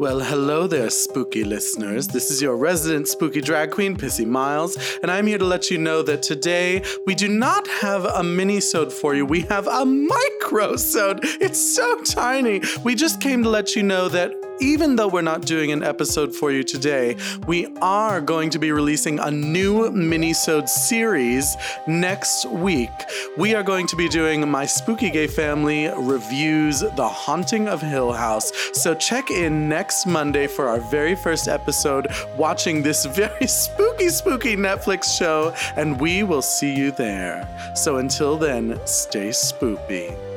Well, hello there, spooky listeners. This is your resident spooky drag queen, Pissi Myles, and I'm here to let you know that today we do not have a mini-sode for you. We have a micro-sode. It's so tiny. We just came to let you know that even though we're not doing an episode for you today, we are going to be releasing a new mini-sode series next week. We are going to be doing My Spooky Gay Family reviews The Haunting of Hill House. So check in next Monday for our very first episode watching this very spooky, spooky Netflix show, and we will see you there. So until then, stay spoopy.